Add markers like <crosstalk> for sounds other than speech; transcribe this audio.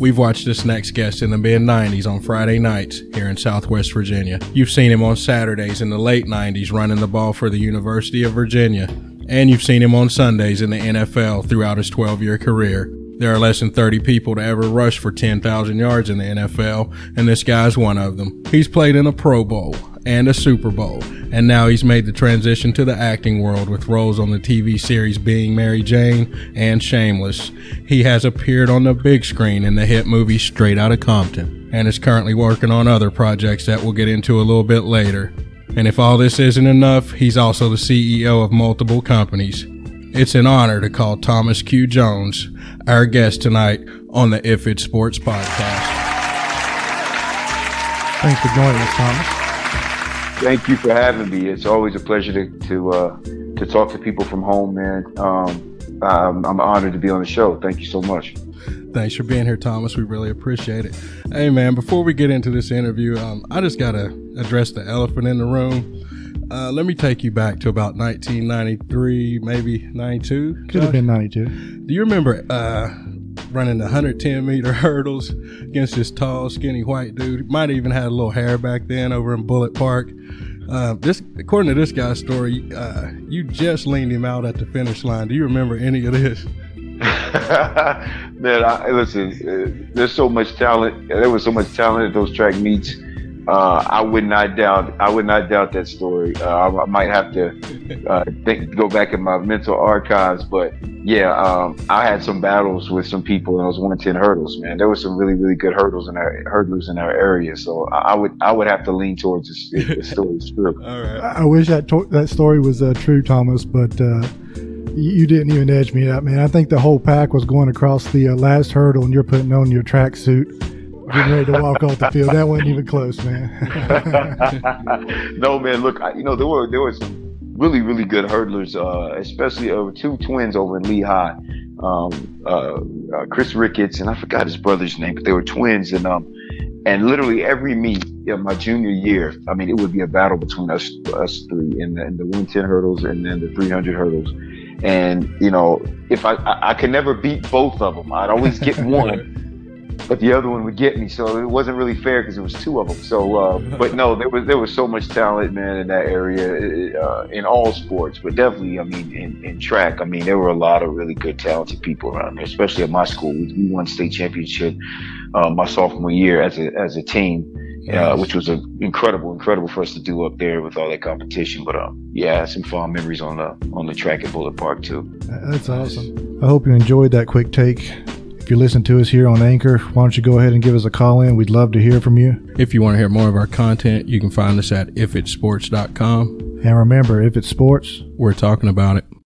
We've watched this next guest in the mid 90s on Friday nights here in Southwest Virginia. You've seen him on Saturdays in the late 90s running the ball for the University of Virginia. And you've seen him on Sundays in the NFL throughout his 12 year career. There are less than 30 people to ever rush for 10,000 yards in the NFL, and this guy's one of them. He's played in a Pro Bowl and a Super Bowl, and now he's made the transition to the acting world with roles on the TV series Being Mary Jane and Shameless. He has appeared on the big screen in the hit movie Straight Outta Compton, and is currently working on other projects that we'll get into a little bit later. And if all this isn't enough, he's also the CEO of multiple companies. It's an honor to call Thomas Q. Jones our guest tonight on the If It Sports podcast. Thanks for joining us, Thomas. Thank you for having me. It's always a pleasure to to, uh, to talk to people from home, man. Um, I'm, I'm honored to be on the show. Thank you so much. Thanks for being here, Thomas. We really appreciate it. Hey, man, before we get into this interview, um, I just got to address the elephant in the room. Uh, let me take you back to about 1993, maybe 92. Could have been 92. Do you remember uh, running the 110 meter <laughs> hurdles against this tall, skinny white dude? Might have even had a little hair back then over in Bullitt Park. Uh, this, according to this guy's story, uh, you just leaned him out at the finish line. Do you remember any of this? <laughs> <laughs> Man, I, listen. Uh, there's so much talent. There was so much talent at those track meets uh, I would not doubt. I would not doubt that story. Uh, I, I, might have to <laughs> uh, think, go back in my mental archives, but yeah, um, I had some battles with some people in those 110 hurdles. Man, there were some really, really good hurdles in our hurdlers in our area. So I, I would, I would have to lean towards the, the <laughs> story is true. All right. I wish that to- that story was uh, true, Thomas, but. Uh, you didn't even edge me out, man. I think the whole pack was going across the uh, last hurdle, and you're putting on your tracksuit getting ready to walk off the field. That wasn't even close, man. <laughs> no, man. Look, I, you know there were there were some really really good hurdlers, uh, especially over two twins over in Lee High, um, uh, uh, Chris Ricketts and I forgot his brother's name, but they were twins, and um, and literally every meet in my junior year, I mean, it would be a battle between us us three in the, in the 110 hurdles and then the 300 hurdles. And you know, if I, I I could never beat both of them, I'd always get <laughs> one but the other one would get me. So it wasn't really fair because it was two of them. So, uh, <laughs> but no, there was there was so much talent, man, in that area uh, in all sports, but definitely, I mean, in, in, track, I mean, there were a lot of really good, talented people around there, especially at my school. We, we won state championship uh, my sophomore year as a as a team. Uh, which was a incredible, incredible for us to do up there with all that competition. But um, yeah, some fond memories on the on the track at Bullitt Park too. That's awesome. I hope you enjoyed that quick take if you listen to us here on Anchor, why don't you go ahead and give us a call in? We'd love to hear from you. If you want to hear more of our content, you can find us at ifitsports.com. And remember, if it's sports, we're talking about it.